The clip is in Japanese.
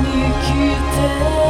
に来て